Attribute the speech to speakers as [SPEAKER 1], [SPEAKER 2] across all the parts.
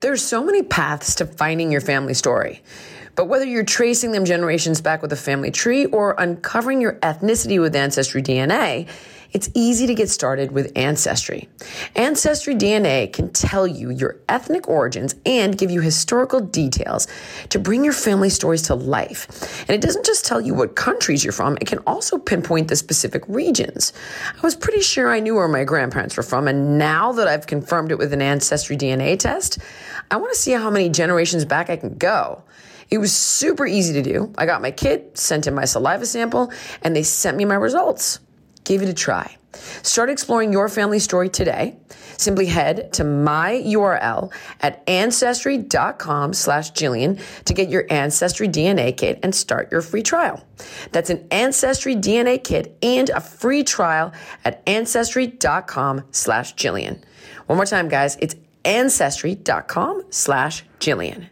[SPEAKER 1] There's so many paths to finding your family story. But whether you're tracing them generations back with a family tree or uncovering your ethnicity with Ancestry DNA, it's easy to get started with Ancestry. Ancestry DNA can tell you your ethnic origins and give you historical details to bring your family stories to life. And it doesn't just tell you what countries you're from, it can also pinpoint the specific regions. I was pretty sure I knew where my grandparents were from, and now that I've confirmed it with an Ancestry DNA test, I want to see how many generations back I can go. It was super easy to do. I got my kit, sent in my saliva sample, and they sent me my results. Give it a try. Start exploring your family story today. Simply head to my URL at ancestry.com slash Jillian to get your Ancestry DNA kit and start your free trial. That's an Ancestry DNA kit and a free trial at ancestry.com slash Jillian. One more time, guys. It's ancestry.com slash Jillian.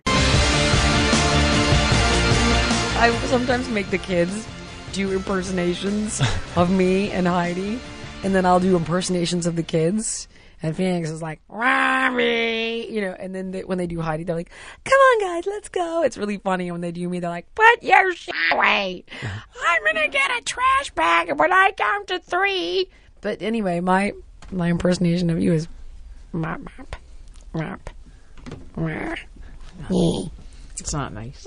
[SPEAKER 2] I sometimes make the kids do impersonations of me and Heidi, and then I'll do impersonations of the kids. And Phoenix is like, Mommy, you know, and then they, when they do Heidi, they're like, come on, guys, let's go. It's really funny. And when they do me, they're like, put your shit away. I'm going to get a trash bag when I count to three. But anyway, my, my impersonation of you is, mop, mop, mop, mop.
[SPEAKER 3] It's not nice.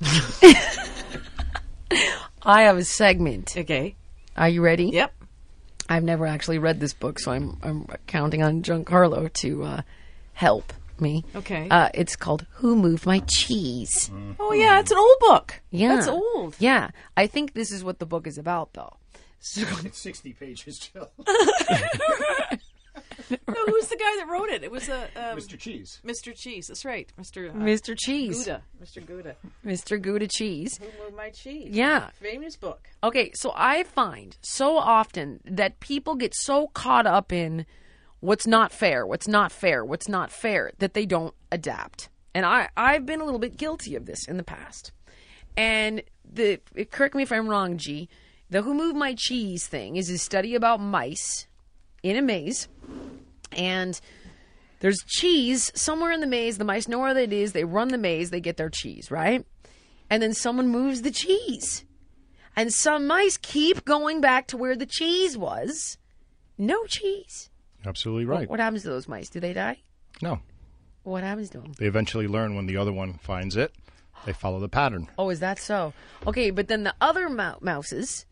[SPEAKER 2] I have a segment.
[SPEAKER 3] Okay.
[SPEAKER 2] Are you ready?
[SPEAKER 3] Yep.
[SPEAKER 2] I've never actually read this book, so I'm I'm counting on Giancarlo to uh, help me.
[SPEAKER 3] Okay.
[SPEAKER 2] Uh, it's called "Who Moved My Cheese."
[SPEAKER 3] Oh yeah, it's an old book.
[SPEAKER 2] Yeah,
[SPEAKER 3] That's old.
[SPEAKER 2] Yeah, I think this is what the book is about, though. So,
[SPEAKER 4] It's 60 pages, Jill.
[SPEAKER 3] No, who's the guy that wrote it? It was a um,
[SPEAKER 4] Mr. Cheese.
[SPEAKER 3] Mr. Cheese. That's right, Mr. Uh,
[SPEAKER 2] Mr. Cheese,
[SPEAKER 3] Gouda. Mr. Gouda.
[SPEAKER 2] Mr. Gouda Cheese.
[SPEAKER 3] Who moved my cheese?
[SPEAKER 2] Yeah.
[SPEAKER 3] Famous book.
[SPEAKER 2] Okay, so I find so often that people get so caught up in what's not fair, what's not fair, what's not fair that they don't adapt. And I I've been a little bit guilty of this in the past. And the correct me if I'm wrong, G. The Who Moved My Cheese thing is a study about mice in a maze. And there's cheese somewhere in the maze. The mice know where it is. They run the maze. They get their cheese, right? And then someone moves the cheese. And some mice keep going back to where the cheese was. No cheese.
[SPEAKER 4] Absolutely right.
[SPEAKER 2] What happens to those mice? Do they die?
[SPEAKER 4] No.
[SPEAKER 2] What happens to them?
[SPEAKER 4] They eventually learn when the other one finds it. They follow the pattern.
[SPEAKER 2] Oh, is that so? Okay, but then the other mou- mouses,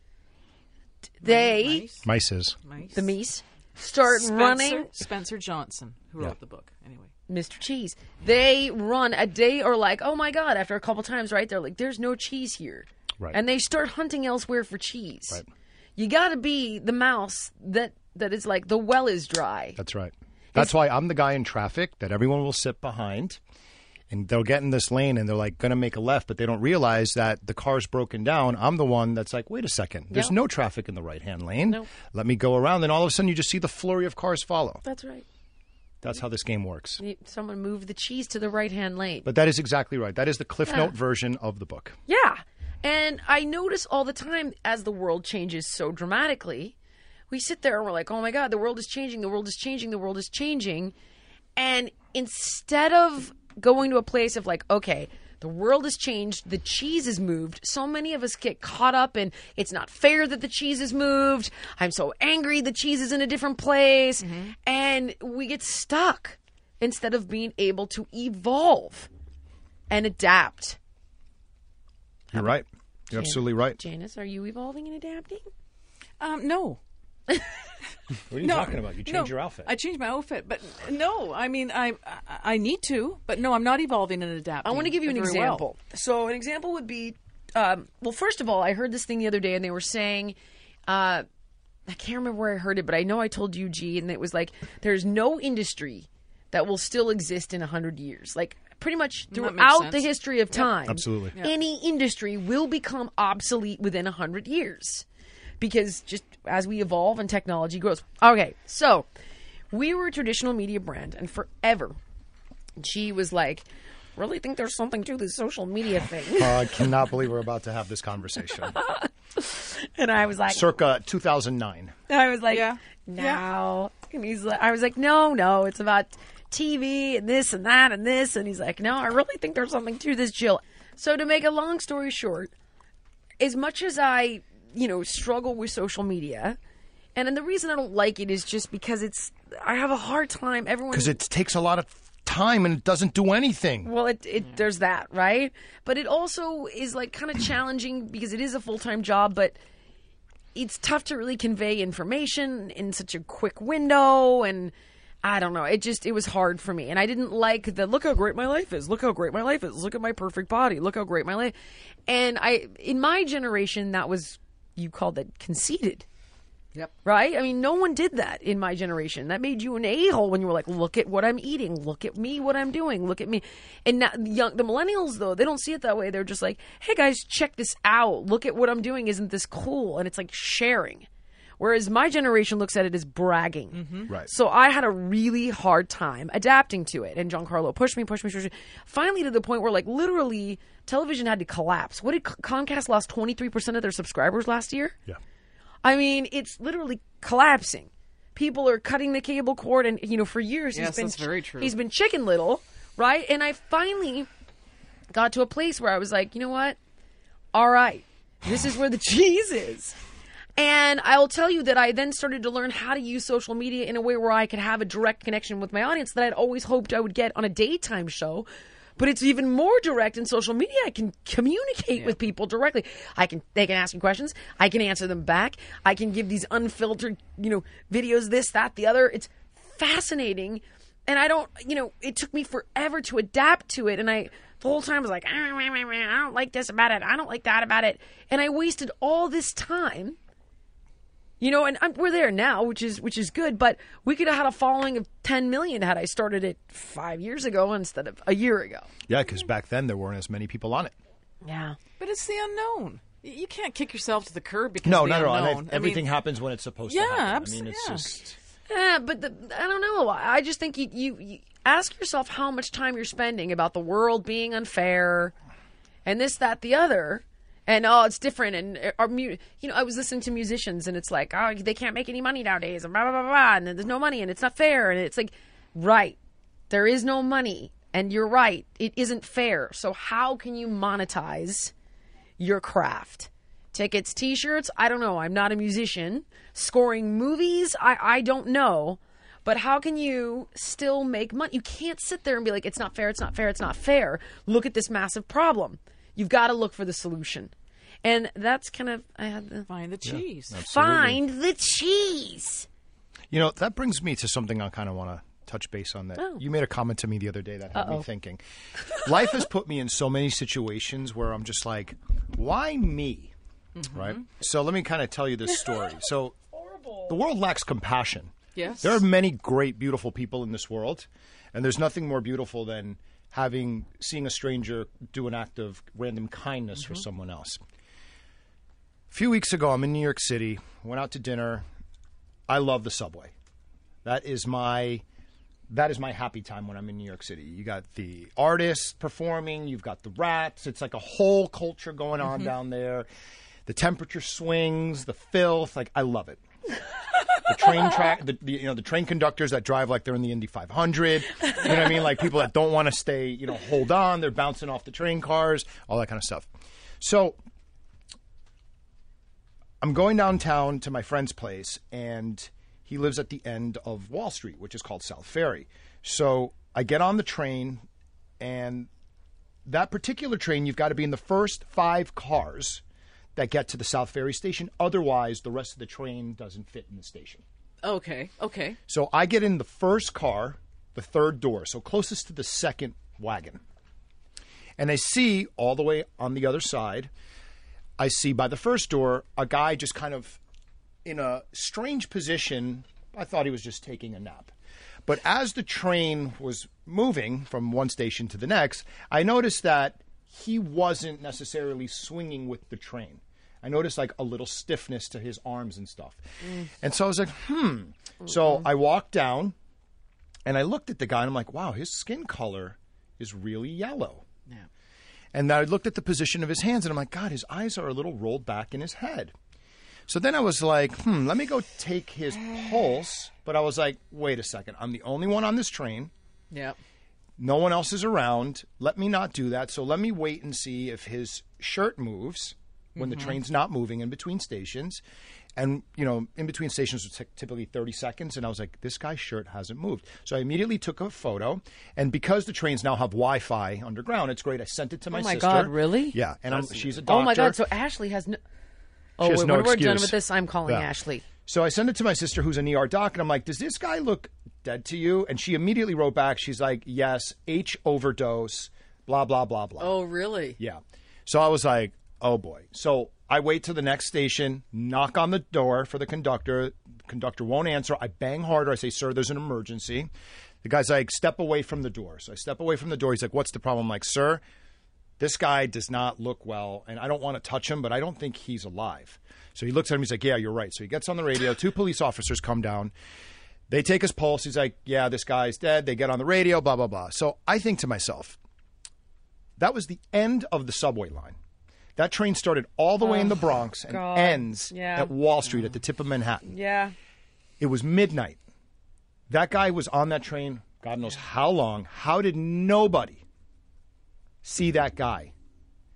[SPEAKER 2] they,
[SPEAKER 3] Mice.
[SPEAKER 4] Mices.
[SPEAKER 3] Mice.
[SPEAKER 2] the mice, start
[SPEAKER 3] Spencer,
[SPEAKER 2] running.
[SPEAKER 3] Spencer Johnson, who wrote
[SPEAKER 4] Yeah.
[SPEAKER 3] the book. Anyway.
[SPEAKER 2] Mr. Cheese. They run a day or like, oh my God, after a couple times, right? They're like, there's no cheese here.
[SPEAKER 4] Right.
[SPEAKER 2] And they start hunting elsewhere for cheese.
[SPEAKER 4] Right.
[SPEAKER 2] You gotta be the mouse that, that is like, the well is dry.
[SPEAKER 4] That's right. That's why I'm the guy in traffic that everyone will sit behind. And they'll get in this lane and they're like going to make a left, but they don't realize that the car's broken down. I'm the one that's like, wait a second, there's no traffic in the right hand lane.
[SPEAKER 2] Nope.
[SPEAKER 4] Let me go around. Then all of a sudden you just see the flurry of cars follow.
[SPEAKER 2] That's right.
[SPEAKER 4] That's how this game works.
[SPEAKER 2] Someone moved the cheese to the right hand lane.
[SPEAKER 4] But that is exactly right. That is the Cliff Note version of the book.
[SPEAKER 2] Yeah. And I notice all the time as the world changes so dramatically, we sit there and we're like, oh my God, the world is changing, the world is changing, the world is changing. And instead of going to a place of like, okay, the world has changed, the cheese has moved, so many of us get caught up in it's not fair that the cheese has moved. I'm so angry the cheese is in a different place. And we get stuck. instead of being able to evolve and adapt.
[SPEAKER 4] You're right. You're absolutely right.
[SPEAKER 2] Janice, are you evolving and adapting?
[SPEAKER 3] Um, no.
[SPEAKER 4] What are you
[SPEAKER 3] no,
[SPEAKER 4] talking about? You
[SPEAKER 3] no.
[SPEAKER 4] changed your outfit.
[SPEAKER 3] I changed my outfit, but no. I mean, I I, I need to, but no, I'm not evolving and adapting.
[SPEAKER 2] I want to give you an
[SPEAKER 3] very well.
[SPEAKER 2] example. So, an example would be um, well, first of all, I heard this thing the other day, and they were saying, uh, I can't remember where I heard it, but I know I told you, G, and it was like, there's no industry that will still exist in 100 years. Like, pretty much throughout the history of time,
[SPEAKER 4] Absolutely.
[SPEAKER 2] any industry will become obsolete within 100 years because just as we evolve and technology grows. Okay, so we were a traditional media brand, and forever, G was like, really think there's something to this social media thing.
[SPEAKER 4] Uh, I cannot believe we're about to have this conversation.
[SPEAKER 2] and I was like,
[SPEAKER 4] Circa 2009.
[SPEAKER 2] I was like,
[SPEAKER 3] Yeah.
[SPEAKER 2] no. And he's like, I was like, no, no, it's about TV and this and that and this. And he's like, no, I really think there's something to this, Jill. So to make a long story short, as much as I, you know, struggle with social media, and then the reason I don't like it is just because it's, I have a hard time. Everyone
[SPEAKER 4] Because it takes a lot of time and it doesn't do anything.
[SPEAKER 2] Well, it, it there's that, right? But it also is like kind of challenging because it is a full time job, but it's tough to really convey information in such a quick window and I don't know. It just it was hard for me. And I didn't like the look how great my life is. Look how great my life is. Look at my perfect body. Look how great my life. And I in my generation that was you called it conceited.
[SPEAKER 3] Yep.
[SPEAKER 2] Right? I mean, no one did that in my generation. That made you an a hole when you were like, look at what I'm eating. Look at me, what I'm doing. Look at me. And now, young, the millennials, though, they don't see it that way. They're just like, hey, guys, check this out. Look at what I'm doing. Isn't this cool? And it's like sharing. Whereas my generation looks at it as bragging. Mm-hmm.
[SPEAKER 4] Right.
[SPEAKER 2] So I had a really hard time adapting to it. And Giancarlo pushed me, pushed me, pushed me. Finally, to the point where, like, literally, television had to collapse. What did Comcast lost 23% of their subscribers last year?
[SPEAKER 4] Yeah.
[SPEAKER 2] I mean, it's literally collapsing. People are cutting the cable cord, and you know, for years
[SPEAKER 3] Yes,
[SPEAKER 2] he's been
[SPEAKER 3] that's very true.
[SPEAKER 2] he's been Chicken Little, right? And I finally got to a place where I was like, you know what? All right, this is where the cheese is. And I will tell you that I then started to learn how to use social media in a way where I could have a direct connection with my audience that I'd always hoped I would get on a daytime show. But it's even more direct in social media. I can communicate with people directly. I can they can ask me questions. I can answer them back. I can give these unfiltered, you know, videos, this, that, the other. It's fascinating. And I don't, you know, it took me forever to adapt to it. And I, the whole time, was like, "Ah, I don't like this about it. I don't like that about it. And I wasted all this time you know, and I'm, we're there now, which is which is good. But we could have had a following of 10 million had I started it five years ago instead of a year ago.
[SPEAKER 4] Yeah, because back then there weren't as many people on it.
[SPEAKER 2] Yeah.
[SPEAKER 3] But it's the unknown. You can't kick yourself to the curb because
[SPEAKER 4] No,
[SPEAKER 3] of
[SPEAKER 4] not at all. And
[SPEAKER 3] unknown.
[SPEAKER 4] I-
[SPEAKER 3] I
[SPEAKER 4] everything
[SPEAKER 3] mean,
[SPEAKER 4] happens when it's supposed
[SPEAKER 3] Yeah,
[SPEAKER 4] to happen.
[SPEAKER 3] abs-
[SPEAKER 4] I mean, it's
[SPEAKER 3] yeah.
[SPEAKER 4] just.
[SPEAKER 2] Yeah, but the, I don't know. I just think you, you, you ask yourself how much time you're spending about the world being unfair, and this, that, the other, and oh, it's different. And uh, our, mu- you know, I was listening to musicians, and it's like, oh, they can't make any money nowadays, and blah blah blah blah, and there's no money, and it's not fair, and it's like, right, there is no money, and you're right, it isn't fair. So how can you monetize your craft? tickets, t-shirts. I don't know. I'm not a musician. Scoring movies, I I don't know. But how can you still make money? You can't sit there and be like, it's not fair, it's not fair, it's not fair. Look at this massive problem. You've got to look for the solution. And that's kind of I had the
[SPEAKER 3] Find the cheese.
[SPEAKER 2] find the cheese.
[SPEAKER 4] You know, that brings me to something I kind of want to touch base on that.
[SPEAKER 2] Oh.
[SPEAKER 4] You made a comment to me the other day that had me thinking. Life has put me in so many situations where I'm just like, why me?
[SPEAKER 2] Mm-hmm.
[SPEAKER 4] Right? So let me kind of tell you this story. So the world lacks compassion.
[SPEAKER 3] Yes.
[SPEAKER 4] There are many great, beautiful people in this world, and there's nothing more beautiful than having seeing a stranger do an act of random kindness for mm-hmm. someone else. A few weeks ago, I'm in New York City. Went out to dinner. I love the subway. That is my that is my happy time when I'm in New York City. You got the artists performing, you've got the rats. It's like a whole culture going on mm-hmm. down there. The temperature swings, the filth, like I love it. The train track, the, the you know the train conductors that drive like they're in the Indy 500. You know what I mean? Like people that don't want to stay, you know, hold on. They're bouncing off the train cars, all that kind of stuff. So I'm going downtown to my friend's place, and he lives at the end of Wall Street, which is called South Ferry. So I get on the train, and that particular train, you've got to be in the first five cars that get to the South Ferry station. Otherwise, the rest of the train doesn't fit in the station.
[SPEAKER 3] Okay. Okay.
[SPEAKER 4] So I get in the first car, the third door, so closest to the second wagon. And I see all the way on the other side, I see by the first door a guy just kind of in a strange position. I thought he was just taking a nap. But as the train was moving from one station to the next, I noticed that he wasn't necessarily swinging with the train. I noticed like a little stiffness to his arms and stuff. And so I was like, hmm. So I walked down and I looked at the guy and I'm like, wow, his skin color is really yellow.
[SPEAKER 3] Yeah.
[SPEAKER 4] And I looked at the position of his hands and I'm like, God, his eyes are a little rolled back in his head. So then I was like, hmm, let me go take his pulse. But I was like, wait a second. I'm the only one on this train.
[SPEAKER 3] Yeah.
[SPEAKER 4] No one else is around. Let me not do that. So let me wait and see if his shirt moves when the train's not moving in between stations. And, you know, in between stations was typically 30 seconds. And I was like, this guy's shirt hasn't moved. So I immediately took a photo. And because the trains now have Wi Fi underground, it's great. I sent it to my sister.
[SPEAKER 2] Oh my
[SPEAKER 4] sister.
[SPEAKER 2] God, really?
[SPEAKER 4] Yeah. And I'm, she's a doctor.
[SPEAKER 2] Oh my God! So Ashley has no. Oh,
[SPEAKER 4] has
[SPEAKER 2] when
[SPEAKER 4] no
[SPEAKER 2] we're done with this, I'm calling
[SPEAKER 4] Yeah.
[SPEAKER 2] Ashley.
[SPEAKER 4] So I sent it to my sister, who's an ER doc, and I'm like, "Does this guy look dead to you?" And she immediately wrote back. She's like, "Yes, H overdose, blah blah blah blah."
[SPEAKER 3] Oh, really?
[SPEAKER 4] Yeah. So I was like, "Oh boy." So I wait to the next station, knock on the door for the conductor. The conductor won't answer. I bang harder. I say, "Sir, there's an emergency." The guy's like, "Step away from the door." So I step away from the door. He's like, "What's the problem?" I'm like, "Sir, this guy does not look well, and I don't want to touch him, but I don't think he's alive. So he looks at him. He's like, "Yeah, you're right." So he gets on the radio. Two police officers come down. They take his pulse. He's like, "Yeah, this guy's dead." They get on the radio. Blah blah blah. So I think to myself, that was the end of the subway line. That train started all the way in the oh, Bronx and
[SPEAKER 2] God.
[SPEAKER 4] ends
[SPEAKER 2] Yeah.
[SPEAKER 4] at Wall Street at the tip of Manhattan.
[SPEAKER 2] Yeah.
[SPEAKER 4] It was midnight. That guy was on that train, God knows how long. How did nobody see that guy?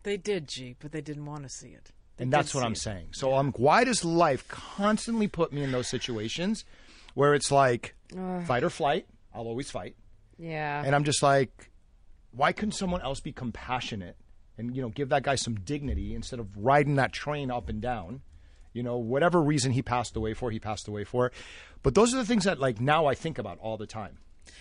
[SPEAKER 3] They did, G, but they didn't want to see it. They
[SPEAKER 4] and
[SPEAKER 3] did
[SPEAKER 4] that's what
[SPEAKER 3] see
[SPEAKER 4] I'm
[SPEAKER 3] it.
[SPEAKER 4] saying. So I'm why does life constantly put me in those situations where it's like fight or flight? I'll always fight.
[SPEAKER 2] Yeah.
[SPEAKER 4] And I'm just like, why couldn't someone else be compassionate and you know give that guy some dignity instead of riding that train up and down? You know, whatever reason he passed away for, he passed away for. But those are the things that like now I think about all the time.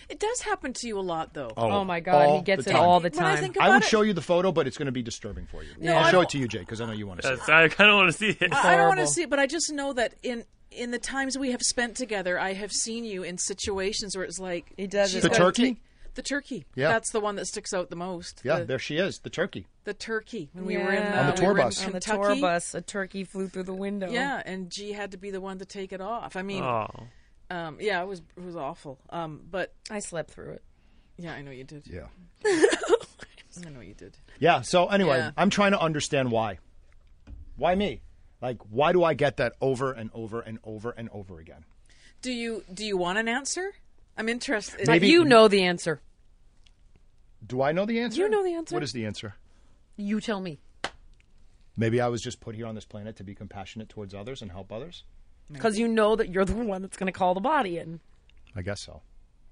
[SPEAKER 3] It does happen to you a lot, though.
[SPEAKER 2] oh, oh my God! He gets it
[SPEAKER 4] time.
[SPEAKER 2] all the
[SPEAKER 3] When I
[SPEAKER 2] time.
[SPEAKER 4] I would
[SPEAKER 3] it-
[SPEAKER 4] show you the photo, but it's going to be disturbing for you.
[SPEAKER 3] No,
[SPEAKER 4] I'll show it to you, Jay, because I know you want to see it.
[SPEAKER 5] I kind of want to see it.
[SPEAKER 3] I don't want to see it, but I just know that in in the times we have spent together, I have seen you in situations where it's like
[SPEAKER 2] He does
[SPEAKER 3] she's.
[SPEAKER 4] The
[SPEAKER 3] gotta
[SPEAKER 4] turkey?
[SPEAKER 3] take- the turkey.
[SPEAKER 4] Yeah.
[SPEAKER 3] that's the one that sticks out the most.
[SPEAKER 4] Yeah,
[SPEAKER 3] the,
[SPEAKER 4] there she is, the turkey.
[SPEAKER 3] the turkey. When we were in
[SPEAKER 2] Yeah.
[SPEAKER 3] uh,
[SPEAKER 4] On the tour
[SPEAKER 3] were in
[SPEAKER 4] bus.
[SPEAKER 2] on the tour bus, a turkey flew through the window.
[SPEAKER 3] Yeah, and G had to be the one to take it off. I mean,
[SPEAKER 5] Oh.
[SPEAKER 3] um, yeah, it was it was awful. Um, but
[SPEAKER 2] I slept through it.
[SPEAKER 3] yeah, I know you did.
[SPEAKER 4] Yeah.
[SPEAKER 3] I know you did.
[SPEAKER 4] Yeah. So anyway,
[SPEAKER 3] Yeah.
[SPEAKER 4] I'm trying to understand why. Why me? Like, why do I get that over and over and over and over again?
[SPEAKER 3] Do you do you want an answer? I'm interested.
[SPEAKER 4] Maybe-
[SPEAKER 2] you know the answer.
[SPEAKER 4] Do I know the answer?
[SPEAKER 2] You know the answer.
[SPEAKER 4] What is the answer?
[SPEAKER 2] You tell me.
[SPEAKER 4] Maybe I was just put here on this planet to be compassionate towards others and help others.
[SPEAKER 2] Because you know that you're the one that's going to call the body in.
[SPEAKER 4] I guess so.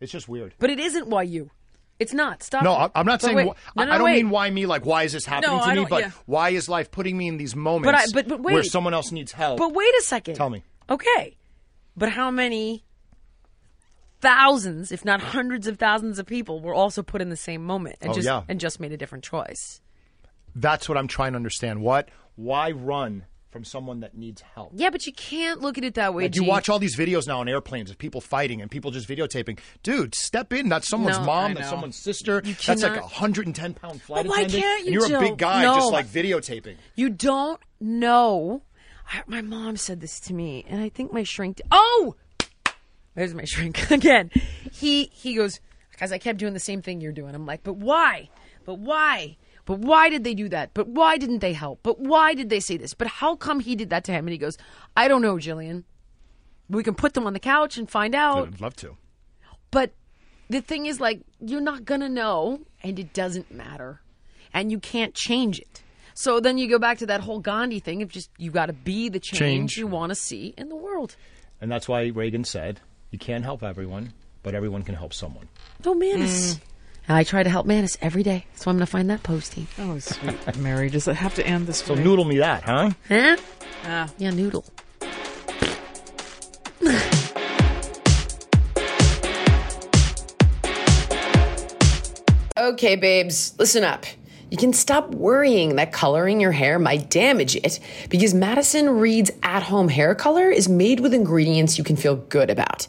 [SPEAKER 4] It's just weird.
[SPEAKER 2] But it isn't why you. It's not. Stop.
[SPEAKER 4] No,
[SPEAKER 2] it.
[SPEAKER 4] I- I'm not
[SPEAKER 2] But
[SPEAKER 4] saying.
[SPEAKER 2] wait.
[SPEAKER 4] wh-
[SPEAKER 2] No,
[SPEAKER 4] I-
[SPEAKER 2] no,
[SPEAKER 4] I don't
[SPEAKER 2] wait.
[SPEAKER 4] mean why me. Like, why is this happening
[SPEAKER 3] No,
[SPEAKER 4] to
[SPEAKER 3] I
[SPEAKER 4] me? But
[SPEAKER 3] yeah.
[SPEAKER 4] why is life putting me in these moments
[SPEAKER 2] but- but
[SPEAKER 4] where
[SPEAKER 2] wait.
[SPEAKER 4] someone else needs help?
[SPEAKER 2] But wait a second.
[SPEAKER 4] Tell me.
[SPEAKER 2] Okay. But how many thousands, if not hundreds of thousands of people were also put in the same moment and
[SPEAKER 4] Oh,
[SPEAKER 2] just
[SPEAKER 4] yeah.
[SPEAKER 2] and just made a different choice?
[SPEAKER 4] That's what I'm trying to understand. What? Why run from someone that needs help?
[SPEAKER 2] Yeah, but you can't look at it that way.
[SPEAKER 4] Like you watch all these videos now on airplanes of people fighting and people just videotaping. Dude, step in. That's someone's
[SPEAKER 2] No,
[SPEAKER 4] mom. That's someone's sister. That's like a 110 pound flight
[SPEAKER 3] But why
[SPEAKER 4] attendant.
[SPEAKER 3] can't you,
[SPEAKER 4] and you're a big guy
[SPEAKER 2] No.
[SPEAKER 4] just like videotaping.
[SPEAKER 2] You don't know. I, my mom said this to me, and I think my shrink. oh, there's my shrink again. He he goes because I kept doing the same thing you're doing. I'm like, but why? But why? But why did they do that? But why didn't they help? But why did they say this? But how come he did that to him? And he goes, I don't know, Jillian. We can put them on the couch and find out.
[SPEAKER 4] I'd love to.
[SPEAKER 2] But the thing is, like, you're not gonna know, and it doesn't matter, and you can't change it. So then you go back to that whole Gandhi thing of just you got to be the change,
[SPEAKER 4] Change.
[SPEAKER 2] you want to see in the world.
[SPEAKER 4] And that's why Reagan said, "You can't help everyone, but everyone can help someone.
[SPEAKER 2] Oh, Manus. I try to help Manus every day, so I'm going to find that posting.
[SPEAKER 3] Oh, sweet Mary, does it have to end this
[SPEAKER 4] So
[SPEAKER 3] way?
[SPEAKER 4] noodle me that, huh?
[SPEAKER 2] Huh?
[SPEAKER 3] Ah.
[SPEAKER 2] Yeah, noodle.
[SPEAKER 1] Okay, babes, listen up. You can stop worrying that coloring your hair might damage it because Madison Reed's at home hair color is made with ingredients you can feel good about.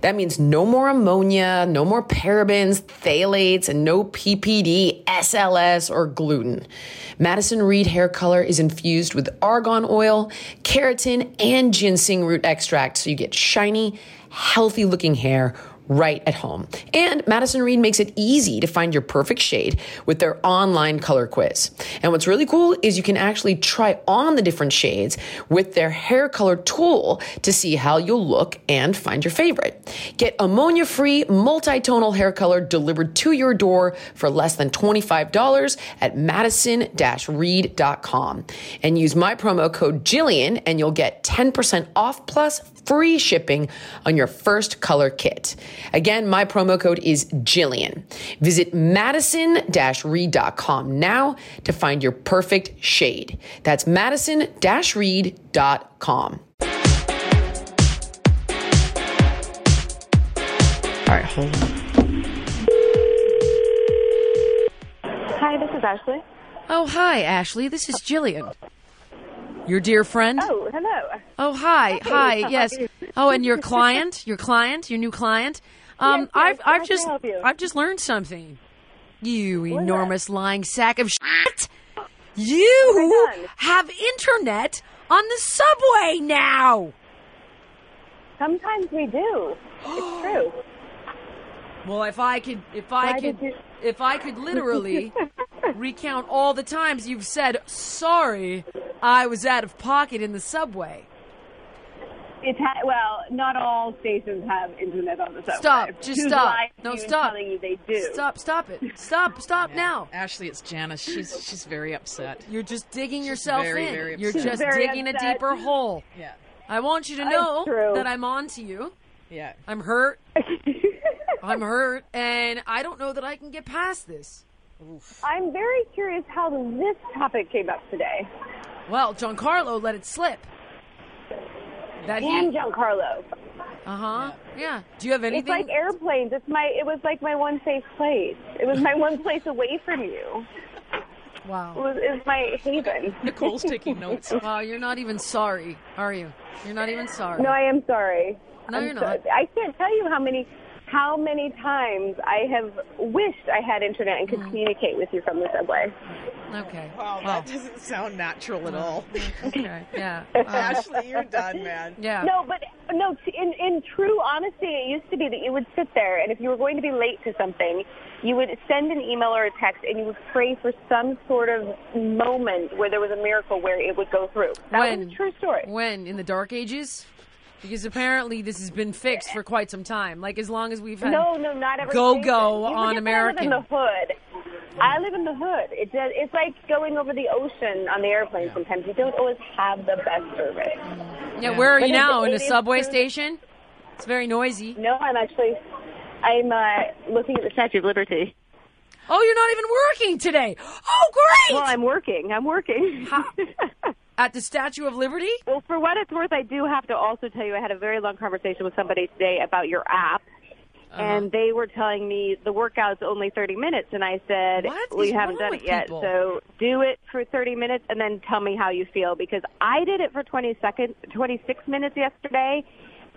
[SPEAKER 1] That means no more ammonia, no more parabens, phthalates, and no PPD, SLS, or gluten. Madison Reed hair color is infused with argan oil, keratin, and ginseng root extract so you get shiny, healthy looking hair right at home. And Madison Reed makes it easy to find your perfect shade with their online color quiz. And what's really cool is you can actually try on the different shades with their hair color tool to see how you'll look and find your favorite. Get ammonia free multi-tonal hair color delivered to your door for less than $25 at madison reed.com. And use my promo code Jillian and you'll get 10% off plus free shipping on your first color kit. Again, my promo code is Jillian. Visit madison reed.com now to find your perfect shade. That's madison reed.com.
[SPEAKER 2] All right, hold on.
[SPEAKER 5] Hi, this is Ashley.
[SPEAKER 2] Oh, hi, Ashley. This is Jillian. Your dear friend?
[SPEAKER 5] Oh, hello.
[SPEAKER 2] Oh, hi, hi, yes. Oh, and your client, your client, your new client. Um,
[SPEAKER 5] Yes, yes,
[SPEAKER 2] I've, I've just,
[SPEAKER 5] I help you?
[SPEAKER 2] I've just learned something. You
[SPEAKER 5] is
[SPEAKER 2] enormous lying sack of shit. You have internet on the subway now.
[SPEAKER 5] Sometimes we do. It's true.
[SPEAKER 2] Well, if I could, if I
[SPEAKER 5] Why
[SPEAKER 2] could,
[SPEAKER 5] you-
[SPEAKER 2] if I could literally recount all the times you've said sorry, I was out of pocket in the subway.
[SPEAKER 5] It's ha- well, not all stations have internet on the subway.
[SPEAKER 2] Stop. Just
[SPEAKER 5] Who's
[SPEAKER 2] stop. No, stop.
[SPEAKER 5] Telling you they do.
[SPEAKER 2] Stop! Stop it! Stop! Stop now!
[SPEAKER 3] Ashley, it's Janice. She's she's very upset.
[SPEAKER 2] You're just digging yourself
[SPEAKER 3] very,
[SPEAKER 2] in.
[SPEAKER 3] very
[SPEAKER 2] You're just
[SPEAKER 5] Very
[SPEAKER 2] digging a deeper hole.
[SPEAKER 3] Yeah,
[SPEAKER 2] I want you to know that I'm on to you.
[SPEAKER 3] yeah.
[SPEAKER 2] I'm hurt. I'm hurt, and I don't know that I can get past this.
[SPEAKER 5] I'm very curious how this topic came up today.
[SPEAKER 2] Well, Giancarlo let it slip. That
[SPEAKER 5] And
[SPEAKER 2] he,
[SPEAKER 5] Giancarlo.
[SPEAKER 2] uh huh, yeah. Do you have anything?
[SPEAKER 5] It's like airplanes. It's my. It was like my one safe place. It was my one place away from you. It
[SPEAKER 2] wow.
[SPEAKER 5] was, it was my haven.
[SPEAKER 3] Nicole's taking notes.
[SPEAKER 2] Wow, you're not even sorry, are you? You're not even sorry.
[SPEAKER 5] No, I am sorry.
[SPEAKER 2] No,
[SPEAKER 5] I'm
[SPEAKER 2] you're
[SPEAKER 5] so-
[SPEAKER 2] not.
[SPEAKER 5] I can't tell you how many how many times I have wished I had internet and could
[SPEAKER 2] Mm.
[SPEAKER 5] communicate with you from the subway.
[SPEAKER 2] Okay.
[SPEAKER 3] Wow, that doesn't sound natural at all.
[SPEAKER 2] Okay. Yeah. Um,
[SPEAKER 3] Ashley, you're done, man.
[SPEAKER 2] yeah.
[SPEAKER 5] No, but no. In in true honesty, it used to be that you would sit there, and if you were going to be late to something, you would send an email or a text, and you would pray for some sort of moment where there was a miracle where it would go through. That
[SPEAKER 2] When?
[SPEAKER 5] was a true story.
[SPEAKER 2] When in the dark ages? Because apparently this has been fixed for quite some time. Like as long as we've had
[SPEAKER 5] No, no, not every
[SPEAKER 2] Go, go on
[SPEAKER 5] forget that I live in the hood. I live in the hood. It's a, it's like going over the ocean on the airplane. Sometimes you don't always have the best service.
[SPEAKER 2] Yeah, where are
[SPEAKER 5] But
[SPEAKER 2] you
[SPEAKER 5] it-
[SPEAKER 2] now? In a subway
[SPEAKER 5] true.
[SPEAKER 2] station? It's very noisy.
[SPEAKER 5] No, I'm actually, I'm uh, looking at the Statue of Liberty.
[SPEAKER 2] Oh, you're not even working today. Oh, great!
[SPEAKER 5] Well, I'm working. I'm working.
[SPEAKER 2] At the Statue of Liberty?
[SPEAKER 5] well, for what it's worth, I do have to also tell you I had a very long conversation with somebody today about your app.
[SPEAKER 2] Uh-huh.
[SPEAKER 5] And they were telling me the workout's only 30 minutes. And I said,
[SPEAKER 2] What
[SPEAKER 5] well, you haven't done it
[SPEAKER 2] with
[SPEAKER 5] yet. So do it for 30 minutes and then tell me how you feel. Because I did it for 20 seconds, 26 minutes yesterday.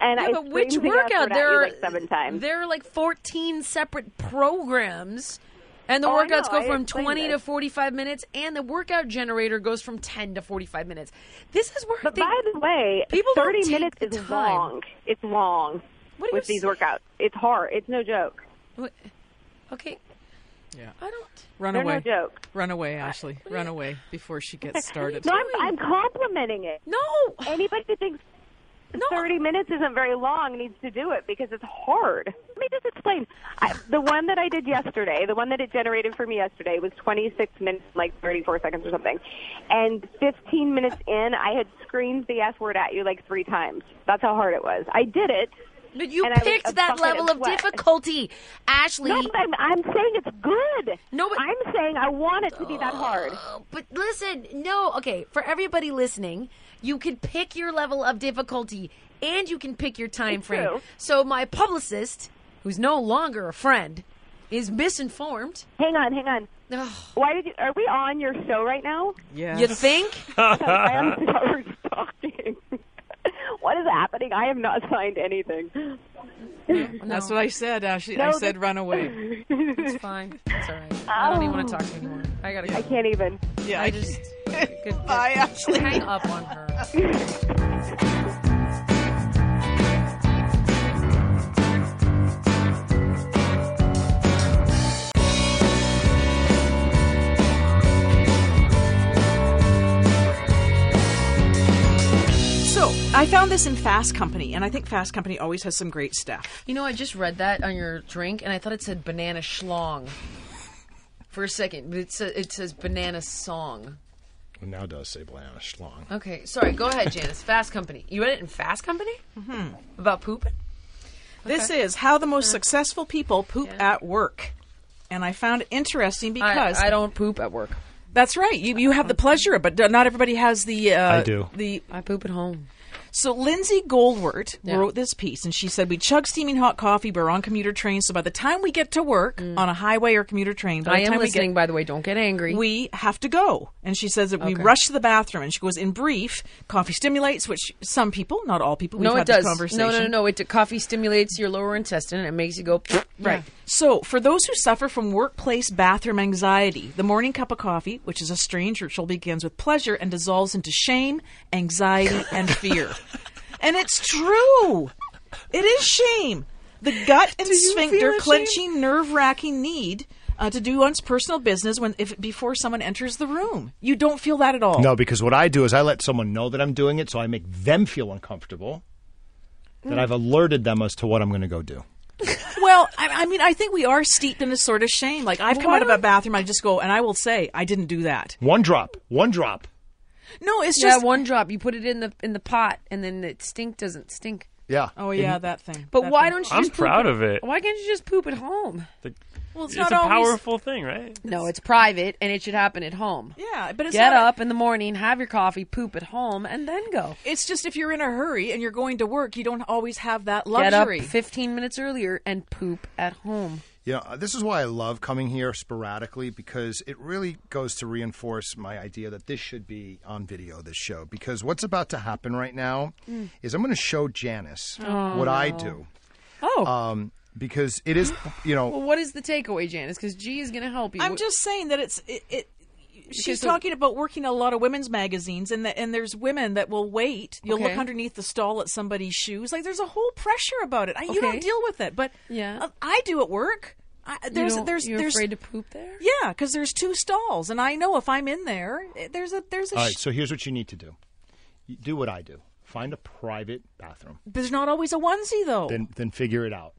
[SPEAKER 5] And
[SPEAKER 2] Yeah,
[SPEAKER 5] I
[SPEAKER 2] but which workout? There are
[SPEAKER 5] like seven times.
[SPEAKER 2] There are like 14 separate programs. And the
[SPEAKER 5] Oh,
[SPEAKER 2] workouts go from 20
[SPEAKER 5] this.
[SPEAKER 2] to 45 minutes, and the workout generator goes from 10 to 45 minutes. This is where
[SPEAKER 5] But
[SPEAKER 2] they,
[SPEAKER 5] by the way,
[SPEAKER 2] people don't
[SPEAKER 5] 30 minutes is
[SPEAKER 2] time.
[SPEAKER 5] long. It's long
[SPEAKER 2] What
[SPEAKER 5] with these
[SPEAKER 2] s-
[SPEAKER 5] workouts. It's hard. It's no joke.
[SPEAKER 2] What- Okay,
[SPEAKER 3] Yeah.
[SPEAKER 2] I don't.
[SPEAKER 3] Run
[SPEAKER 5] They're
[SPEAKER 3] away.
[SPEAKER 5] no joke.
[SPEAKER 3] Run away, Ashley. Run away before she gets started.
[SPEAKER 5] No, I'm, I'm complimenting it.
[SPEAKER 2] No.
[SPEAKER 5] Anybody who thinks
[SPEAKER 2] No.
[SPEAKER 5] 30 minutes isn't very long needs to do it because it's hard. Let me just explain. I, the one that I did yesterday, the one that it generated for me yesterday was 26 minutes, like 34 seconds or something. And 15 minutes in, I had screamed the F word at you like three times. That's how hard it was. I did it.
[SPEAKER 2] But you picked that level of difficulty, Ashley.
[SPEAKER 5] No, but I'm, I'm saying it's good.
[SPEAKER 2] No, but-
[SPEAKER 5] I'm saying I want it to be that hard.
[SPEAKER 2] Oh, but listen, no, okay, for everybody listening, you can pick your level of difficulty and you can pick your time
[SPEAKER 5] It's
[SPEAKER 2] frame.
[SPEAKER 5] true.
[SPEAKER 2] So my publicist, who's no longer a friend, is misinformed.
[SPEAKER 5] Hang on, hang on.
[SPEAKER 2] Ugh,
[SPEAKER 5] Why did you? Are we on your show right now?
[SPEAKER 3] Yes.
[SPEAKER 2] you think?
[SPEAKER 5] I am sorry talking. What is happening? I have not signed anything.
[SPEAKER 3] That's what I said, Ashley. I said run away.
[SPEAKER 2] It's fine. It's all right. I don't even want to oh. talk to you anymore. I gotta go.
[SPEAKER 5] I can't even.
[SPEAKER 3] Yeah,
[SPEAKER 2] I just good, good.
[SPEAKER 3] Bye, Ashley.
[SPEAKER 2] hang up on her.
[SPEAKER 3] I found this in Fast Company, and I think Fast Company always has some great stuff.
[SPEAKER 2] You know, I just read that on your drink, and I thought it said banana schlong. For a second, but it says, it says banana song.
[SPEAKER 4] It now does say banana schlong.
[SPEAKER 2] Okay, sorry. Go ahead, Janice. Fast Company. You read it in Fast Company? Mm-hmm. About pooping?
[SPEAKER 3] This is how the most successful people poop at work. And I found it interesting because
[SPEAKER 2] I, I don't poop at work.
[SPEAKER 3] that's right. You you have the pleasure, but not everybody has the. Uh,
[SPEAKER 4] I do.
[SPEAKER 3] The
[SPEAKER 2] I poop at home.
[SPEAKER 3] So Lindsay Goldwert
[SPEAKER 2] Yeah.
[SPEAKER 3] wrote this piece, and she said, "We chug steaming hot coffee, but we're on commuter trains. So by the time we get to work on a highway or commuter train, by
[SPEAKER 2] Mm. I
[SPEAKER 3] the
[SPEAKER 2] am
[SPEAKER 3] time
[SPEAKER 2] listening,
[SPEAKER 3] we get,
[SPEAKER 2] by the way. Don't get angry.
[SPEAKER 3] we have to go." And she says that we rush to the bathroom, and she goes, "In brief, coffee stimulates, which some people, not all people,
[SPEAKER 2] no, it does. No, no, no, no. It coffee stimulates your lower intestine. and It makes you go
[SPEAKER 3] Right. So, for those who suffer from workplace bathroom anxiety, the morning cup of coffee, which is a strange ritual, begins with pleasure and dissolves into shame, anxiety, and fear. And it's true. It is shame. The gut and sphincter clenching, nerve-wracking need uh, to do one's personal business when if before someone enters the room. You don't feel that at all.
[SPEAKER 4] No, because what I do is I let someone know that I'm doing it, so I make them feel uncomfortable. That I've alerted them as to what I'm going to go do.
[SPEAKER 3] Well, I, I mean, I think we are steeped in a sort of shame. Like I've come
[SPEAKER 2] Why
[SPEAKER 3] out of a bathroom, I just go, and I will say, I didn't do that.
[SPEAKER 4] One drop. One drop.
[SPEAKER 3] No, it's
[SPEAKER 2] Yeah,
[SPEAKER 3] just
[SPEAKER 2] one drop. You put it in the in the pot, and then the stink doesn't stink.
[SPEAKER 4] Yeah.
[SPEAKER 3] Oh yeah, that thing.
[SPEAKER 2] But
[SPEAKER 3] That
[SPEAKER 2] why
[SPEAKER 3] thing.
[SPEAKER 2] don't you?
[SPEAKER 6] I'm
[SPEAKER 2] just poop
[SPEAKER 6] proud
[SPEAKER 2] at-
[SPEAKER 6] of it.
[SPEAKER 2] Why can't you just poop at home?
[SPEAKER 6] The-
[SPEAKER 3] Well, it's,
[SPEAKER 6] it's
[SPEAKER 3] not
[SPEAKER 6] a
[SPEAKER 3] always.
[SPEAKER 6] powerful thing, right?
[SPEAKER 2] No, it's private, and it should happen at home.
[SPEAKER 3] Yeah, but it's
[SPEAKER 2] Get
[SPEAKER 3] not,
[SPEAKER 2] up in the morning, have your coffee, poop at home, and then go.
[SPEAKER 3] It's just if you're in a hurry and you're going to work, you don't always have that
[SPEAKER 2] Get up
[SPEAKER 3] luxury.
[SPEAKER 2] 15 minutes earlier and poop at home.
[SPEAKER 4] You know, this is why I love coming here sporadically because it really goes to reinforce my idea that this should be on video, this show. Because what's about to happen right now is I'm going to show Janice what I do.
[SPEAKER 2] Oh,
[SPEAKER 4] Um, because it is, you know,
[SPEAKER 2] well, what is the takeaway, Janice? Because G is going to help you.
[SPEAKER 3] I'm just saying that it's it. it She's talking about working a lot of women's magazines, and that and there's women that will wait. You'll look underneath the stall at somebody's shoes. Like there's a whole pressure about it. I, You don't deal with it, but
[SPEAKER 2] Yeah.
[SPEAKER 3] uh, I do at work. I,
[SPEAKER 2] You
[SPEAKER 3] there's
[SPEAKER 2] don't-
[SPEAKER 3] there's
[SPEAKER 2] you're
[SPEAKER 3] there's
[SPEAKER 2] afraid to poop there.
[SPEAKER 3] yeah, because there's two stalls, and I know if I'm in there, eh, there's a there's a.
[SPEAKER 4] all
[SPEAKER 3] sh-
[SPEAKER 4] so here's what you need to do You do what I do find a private bathroom,
[SPEAKER 3] there's not always a onesie though.
[SPEAKER 4] then, then figure it out.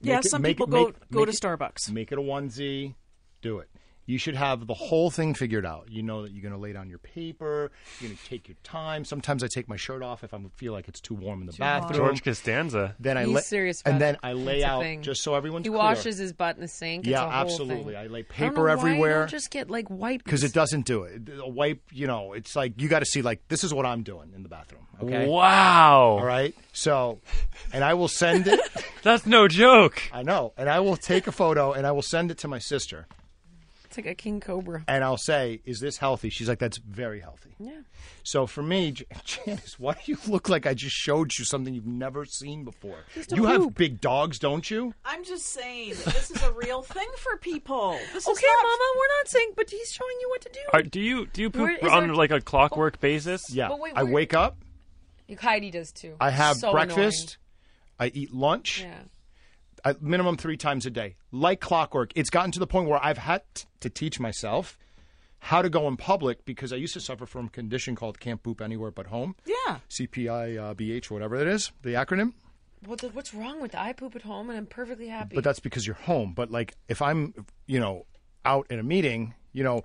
[SPEAKER 3] yeah,
[SPEAKER 4] it-
[SPEAKER 3] some
[SPEAKER 4] make
[SPEAKER 3] people
[SPEAKER 4] it-
[SPEAKER 3] go
[SPEAKER 4] make-
[SPEAKER 3] go
[SPEAKER 4] make
[SPEAKER 3] to
[SPEAKER 4] it-
[SPEAKER 3] Starbucks.
[SPEAKER 4] Make it a onesie. Do it. You should have the whole thing figured out. You know that you're going to lay down your paper. You're going to take your time. Sometimes I take my shirt off if I feel like it's too warm in the bathroom.
[SPEAKER 6] George Costanza.
[SPEAKER 4] Then I
[SPEAKER 2] He's
[SPEAKER 4] lay,
[SPEAKER 2] serious about
[SPEAKER 4] and then
[SPEAKER 2] it.
[SPEAKER 4] I lay
[SPEAKER 2] It's a
[SPEAKER 4] out
[SPEAKER 2] thing.
[SPEAKER 4] just so everyone's
[SPEAKER 2] He
[SPEAKER 4] clear.
[SPEAKER 2] washes his butt in the sink. It's
[SPEAKER 4] Yeah,
[SPEAKER 2] a whole
[SPEAKER 4] absolutely.
[SPEAKER 2] thing.
[SPEAKER 4] I lay
[SPEAKER 2] I don't
[SPEAKER 4] paper
[SPEAKER 2] know why you
[SPEAKER 4] everywhere.
[SPEAKER 2] don't just get like wipes
[SPEAKER 4] because it doesn't do it. A wipe, you know, it's like you got to see like this is what I'm doing in the bathroom. Okay.
[SPEAKER 6] Wow.
[SPEAKER 4] All right. So, and I will send it.
[SPEAKER 6] That's no joke.
[SPEAKER 4] I know, and I will take a photo and I will send it to my sister,
[SPEAKER 2] It's like a king cobra.
[SPEAKER 4] and I'll say, "Is this healthy?" She's like, "That's very healthy."
[SPEAKER 2] Yeah.
[SPEAKER 4] So for me, J- Janice, why do you look like I just showed you something you've never seen before? You have big dogs, don't you?
[SPEAKER 3] I'm just saying that this is a real thing for people. This is
[SPEAKER 2] Okay,
[SPEAKER 3] not-
[SPEAKER 2] Mama, we're not saying, but he's showing you what to do.
[SPEAKER 6] Are, do you do you poop
[SPEAKER 2] Where is
[SPEAKER 6] on
[SPEAKER 2] our-
[SPEAKER 6] like a clockwork basis?
[SPEAKER 4] Yeah.
[SPEAKER 2] But wait,
[SPEAKER 4] I
[SPEAKER 2] where-
[SPEAKER 4] wake up.
[SPEAKER 2] Heidi does too.
[SPEAKER 4] I have
[SPEAKER 2] So
[SPEAKER 4] breakfast. I eat lunch.
[SPEAKER 2] annoying. Yeah.
[SPEAKER 4] Minimum three times a day, like clockwork. It's gotten to the point where I've had t- to teach myself how to go in public because I used to suffer from a condition called can't poop anywhere but home.
[SPEAKER 3] Yeah.
[SPEAKER 4] CPI uh, BH, whatever it is, the acronym.
[SPEAKER 2] What the, what's wrong with that? I poop at home and I'm perfectly happy.
[SPEAKER 4] But that's because you're home. But like if I'm, you know, out in a meeting, you know,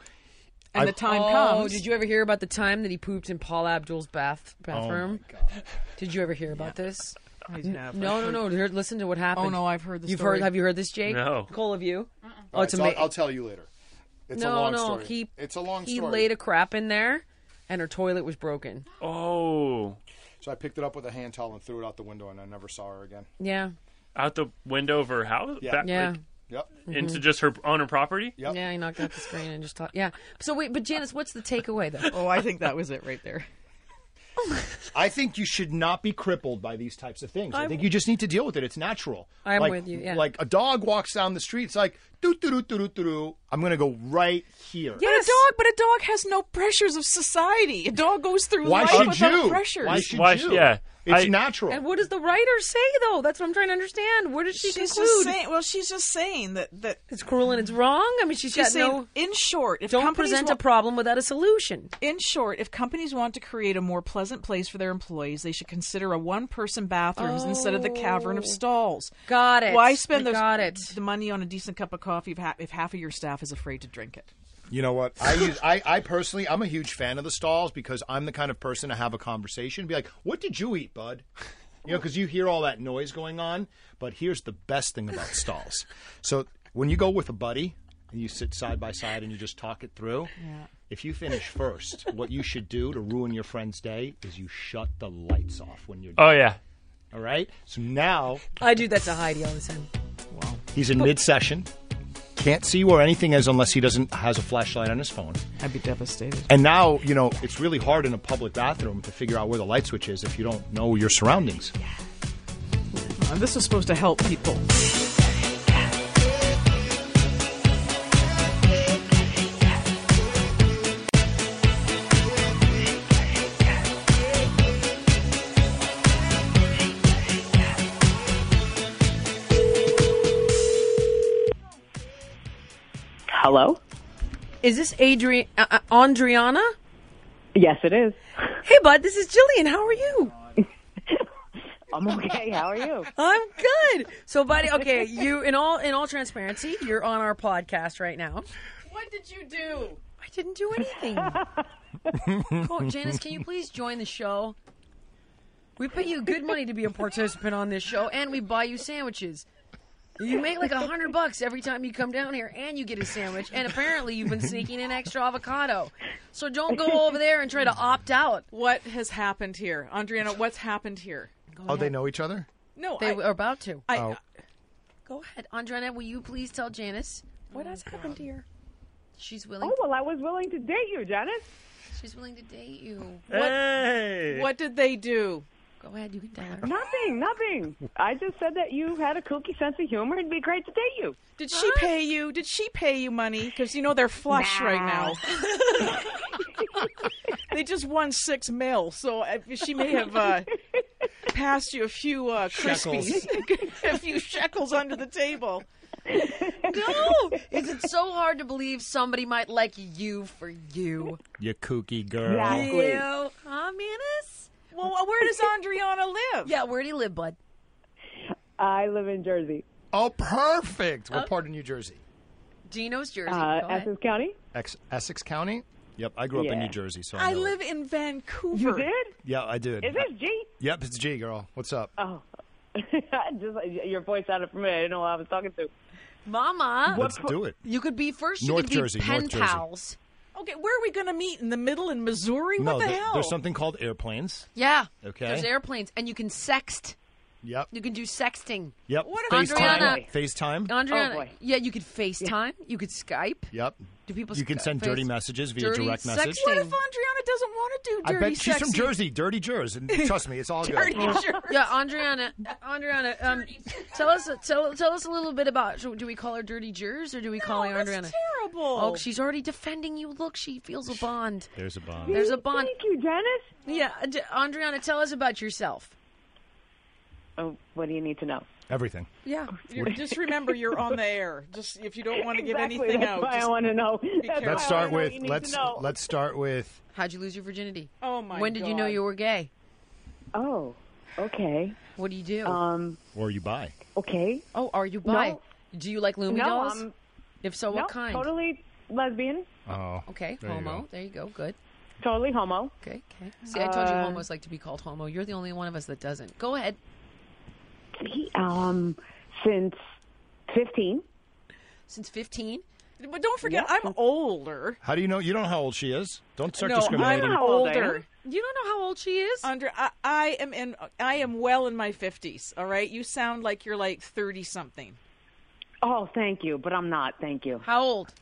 [SPEAKER 3] And
[SPEAKER 4] I-
[SPEAKER 3] the time
[SPEAKER 2] oh,
[SPEAKER 3] comes.
[SPEAKER 2] did you ever hear about the time that he pooped in Paula Abdul's bath bathroom?
[SPEAKER 4] Oh my God.
[SPEAKER 2] Did you ever hear about this?
[SPEAKER 3] I have.
[SPEAKER 2] No, no, no. Here, Listen to what happened.
[SPEAKER 3] Oh no, I've heard the
[SPEAKER 2] You've
[SPEAKER 3] story.
[SPEAKER 2] heard? Have you heard this, Jake?
[SPEAKER 6] No.
[SPEAKER 2] Nicole, have you? Oh,
[SPEAKER 4] All
[SPEAKER 2] it's
[SPEAKER 4] right, so I'll,
[SPEAKER 2] amazing.
[SPEAKER 4] I'll tell you later. It's
[SPEAKER 2] no,
[SPEAKER 4] a long
[SPEAKER 2] no.
[SPEAKER 4] story.
[SPEAKER 2] He
[SPEAKER 4] it's a long story.
[SPEAKER 2] he
[SPEAKER 4] story.
[SPEAKER 2] laid a crap in there, and her toilet was broken.
[SPEAKER 6] Oh,
[SPEAKER 4] so I picked it up with a hand towel and threw it out the window, and I never saw her again.
[SPEAKER 2] Yeah,
[SPEAKER 6] out the window of her house.
[SPEAKER 4] Yeah.
[SPEAKER 6] Back,
[SPEAKER 2] yeah.
[SPEAKER 6] like,
[SPEAKER 4] Yep.
[SPEAKER 6] into mm-hmm. just her on her property.
[SPEAKER 4] Yep.
[SPEAKER 2] Yeah, he knocked out the screen and just talked. Yeah. So wait, but Janice, what's the takeaway though?
[SPEAKER 3] Oh, I think that was it right there.
[SPEAKER 4] I think you should not be crippled by these types of things. I think you just need to deal with it. It's natural.
[SPEAKER 2] I'm
[SPEAKER 4] Like-
[SPEAKER 2] with you, yeah.
[SPEAKER 4] Like a dog walks down the street, it's like doo doo doo doo doo doo. doo. I'm gonna go right here.
[SPEAKER 3] But a dog, but a dog has no pressures of society. A dog goes through
[SPEAKER 4] Why
[SPEAKER 3] life
[SPEAKER 4] should
[SPEAKER 3] without
[SPEAKER 4] you?
[SPEAKER 3] pressures.
[SPEAKER 4] Why should
[SPEAKER 6] Why
[SPEAKER 4] you?
[SPEAKER 6] yeah.
[SPEAKER 4] It's
[SPEAKER 6] I-
[SPEAKER 4] natural.
[SPEAKER 2] And what does the writer say though? That's what I'm trying to understand. Where did she
[SPEAKER 3] she's
[SPEAKER 2] conclude?
[SPEAKER 3] just saying. Well, she's just saying that that
[SPEAKER 2] it's cruel and it's wrong. I mean, she's,
[SPEAKER 3] she's
[SPEAKER 2] got
[SPEAKER 3] saying.
[SPEAKER 2] no.
[SPEAKER 3] in short, if
[SPEAKER 2] Don't present
[SPEAKER 3] wa-
[SPEAKER 2] a problem without a solution.
[SPEAKER 3] In short, if companies want to create a more pleasant place for their employees, they should consider a one-person bathrooms instead of the cavern of oh. stalls.
[SPEAKER 2] Got it.
[SPEAKER 3] Why spend those,
[SPEAKER 2] got it.
[SPEAKER 3] the money on a decent cup of coffee if, ha- if half of your staff is afraid to drink it?
[SPEAKER 4] You know what? I use I, I personally I'm a huge fan of the stalls because I'm the kind of person to have a conversation, be like, "What did you eat, bud?" You know, because you hear all that noise going on. But here's the best thing about stalls. So when you go with a buddy and you sit side by side and you just talk it through, if you finish first, what you should do to ruin your friend's day is you shut the lights off when you're.
[SPEAKER 6] Oh yeah.
[SPEAKER 4] All right. So now
[SPEAKER 2] I do that to Heidi all the time. Wow.
[SPEAKER 4] He's in mid session. Can't see where anything is unless he doesn't has a flashlight on his phone.
[SPEAKER 3] I'd be devastated.
[SPEAKER 4] And now, you know, it's really hard in a public bathroom to figure out where the light switch is if you don't know your surroundings.
[SPEAKER 3] Uh, this is supposed to help people.
[SPEAKER 5] Hello?
[SPEAKER 2] Is this Adri- uh, uh, Andriana?
[SPEAKER 5] Yes, it is.
[SPEAKER 2] Hey, bud, this is Jillian. How are you?
[SPEAKER 5] I'm okay. How are you?
[SPEAKER 2] I'm good. So, buddy, okay, you in all in all transparency, you're on our podcast right now.
[SPEAKER 3] What did you do?
[SPEAKER 2] I didn't do anything. oh, Janice, can you please join the show? We pay you good money to be a participant on this show, and we buy you sandwiches. You make like a hundred bucks every time you come down here, and you get a sandwich. And apparently, you've been sneaking in extra avocado. So don't go over there and try to opt out.
[SPEAKER 3] What has happened here, Andriana? What's happened here?
[SPEAKER 4] Oh, they know each other?
[SPEAKER 3] No,
[SPEAKER 2] They
[SPEAKER 3] I,
[SPEAKER 2] are about to.
[SPEAKER 3] I,
[SPEAKER 4] Oh.
[SPEAKER 2] Go ahead, Andriana. Will you please tell Janice what oh, has happened here? She's willing.
[SPEAKER 5] Oh, well, I was willing to date you, Janice.
[SPEAKER 2] She's willing to date you.
[SPEAKER 6] Hey.
[SPEAKER 3] what did they do?
[SPEAKER 2] Go ahead. You can tell her.
[SPEAKER 5] Nothing, nothing. I just said that you had a kooky sense of humor. It'd be great to date you.
[SPEAKER 3] Did she pay you? Did she pay you money? Because you know they're flush right now. they just won six mil, so she may have uh, passed you a few uh, crispies, a few shekels under the table.
[SPEAKER 2] No, is it so hard to believe somebody might like you for you?
[SPEAKER 4] You kooky girl.
[SPEAKER 5] Exactly.
[SPEAKER 2] You, huh, Manus?
[SPEAKER 3] Well, where does Andriana live?
[SPEAKER 2] Yeah, where do you live, bud?
[SPEAKER 5] I live in Jersey,
[SPEAKER 4] Oh, perfect. What part of New Jersey?
[SPEAKER 2] Geno's Jersey.
[SPEAKER 5] uh,
[SPEAKER 2] Go ahead.
[SPEAKER 5] Essex County.
[SPEAKER 4] Ex- Essex County? Yep, I grew up in
[SPEAKER 5] Yeah.
[SPEAKER 4] New Jersey, so I,
[SPEAKER 3] I
[SPEAKER 4] know it.
[SPEAKER 3] live in Vancouver.
[SPEAKER 5] You did?
[SPEAKER 4] Yeah, I did.
[SPEAKER 5] Is this G?
[SPEAKER 4] Yep, it's G, girl. What's up?
[SPEAKER 5] Oh. just your voice sounded familiar. I didn't know who I was talking to.
[SPEAKER 2] Mama,
[SPEAKER 4] Let's do it.
[SPEAKER 2] you could be first. You
[SPEAKER 4] North
[SPEAKER 2] could be
[SPEAKER 4] Jersey,
[SPEAKER 2] pen
[SPEAKER 4] North Jersey.
[SPEAKER 2] pals.
[SPEAKER 3] Okay, where are we going to meet in the middle in Missouri?
[SPEAKER 4] no,
[SPEAKER 3] what the
[SPEAKER 4] th-
[SPEAKER 3] hell?
[SPEAKER 4] there's something called airplanes.
[SPEAKER 2] Yeah.
[SPEAKER 4] Okay.
[SPEAKER 2] There's airplanes, and you can sext.
[SPEAKER 4] Yep.
[SPEAKER 2] You can do sexting.
[SPEAKER 4] Yep.
[SPEAKER 3] What if
[SPEAKER 4] FaceTime.
[SPEAKER 2] Andriana-
[SPEAKER 4] FaceTime.
[SPEAKER 2] Andrea,
[SPEAKER 5] Oh, boy.
[SPEAKER 2] yeah, you could FaceTime. You could Skype.
[SPEAKER 4] Yep.
[SPEAKER 2] Do people
[SPEAKER 4] You can
[SPEAKER 2] Sky-
[SPEAKER 4] send dirty
[SPEAKER 2] face-
[SPEAKER 4] messages via
[SPEAKER 2] dirty
[SPEAKER 4] direct message.
[SPEAKER 3] What if Andriana doesn't want to do
[SPEAKER 4] I
[SPEAKER 3] dirty
[SPEAKER 4] bet she's from
[SPEAKER 3] sexy-
[SPEAKER 4] Jersey, dirty Jers, and trust me, it's all
[SPEAKER 3] Dirty
[SPEAKER 4] good.
[SPEAKER 3] Jersey.
[SPEAKER 2] Yeah, Andriana, Andriana, um, tell us, tell, tell us a little bit about. Do we call her Dirty Jers or do we call her
[SPEAKER 3] Oh, that's
[SPEAKER 2] Andriana?
[SPEAKER 3] terrible.
[SPEAKER 2] Oh, she's already defending you. Look, she feels a bond.
[SPEAKER 4] There's a bond.
[SPEAKER 2] There's a bond.
[SPEAKER 5] Thank you, Dennis.
[SPEAKER 2] Yeah, D- Andriana, tell us about yourself.
[SPEAKER 5] Oh, what do you need to know?
[SPEAKER 4] Everything.
[SPEAKER 2] Yeah.
[SPEAKER 3] You're- just remember, you're on the air. Just if you don't want to give
[SPEAKER 5] exactly.
[SPEAKER 3] anything
[SPEAKER 5] That's
[SPEAKER 3] out.
[SPEAKER 5] why
[SPEAKER 3] just-
[SPEAKER 5] I want to know. That's
[SPEAKER 3] careful.
[SPEAKER 4] Let's
[SPEAKER 5] I
[SPEAKER 4] start
[SPEAKER 5] wanna
[SPEAKER 4] with let's let's start with
[SPEAKER 2] How'd you lose your virginity?
[SPEAKER 3] oh my!
[SPEAKER 2] when did you know you were gay?
[SPEAKER 5] Oh, okay.
[SPEAKER 2] What do you do?
[SPEAKER 5] Um,
[SPEAKER 4] or you buy.
[SPEAKER 5] okay.
[SPEAKER 2] oh, are you bi?
[SPEAKER 5] no.
[SPEAKER 2] Do you like Loomy
[SPEAKER 5] No,
[SPEAKER 2] dolls?
[SPEAKER 5] I'm
[SPEAKER 2] if so,
[SPEAKER 5] no,
[SPEAKER 2] what kind?
[SPEAKER 5] totally lesbian,
[SPEAKER 4] Oh.
[SPEAKER 2] Okay,
[SPEAKER 4] There
[SPEAKER 2] homo.
[SPEAKER 4] go.
[SPEAKER 2] There you go. Good.
[SPEAKER 5] totally homo.
[SPEAKER 2] Okay, okay. See, I told you
[SPEAKER 5] Uh,
[SPEAKER 2] homos like to be called homo. You're the only one of us that doesn't. Go ahead.
[SPEAKER 5] See, um, since 15.
[SPEAKER 2] Since 15?
[SPEAKER 3] But don't forget, I'm older.
[SPEAKER 4] How do you know? You don't know how old she is. Don't start
[SPEAKER 3] No, I'm
[SPEAKER 4] discriminating.
[SPEAKER 5] How I am?
[SPEAKER 3] older.
[SPEAKER 2] You don't know how old she is?
[SPEAKER 3] Andre, I, I am in. I am well in my fifties. All right, you sound like you're like thirty something.
[SPEAKER 5] Oh, thank you, but I'm not. Thank you.
[SPEAKER 2] How old?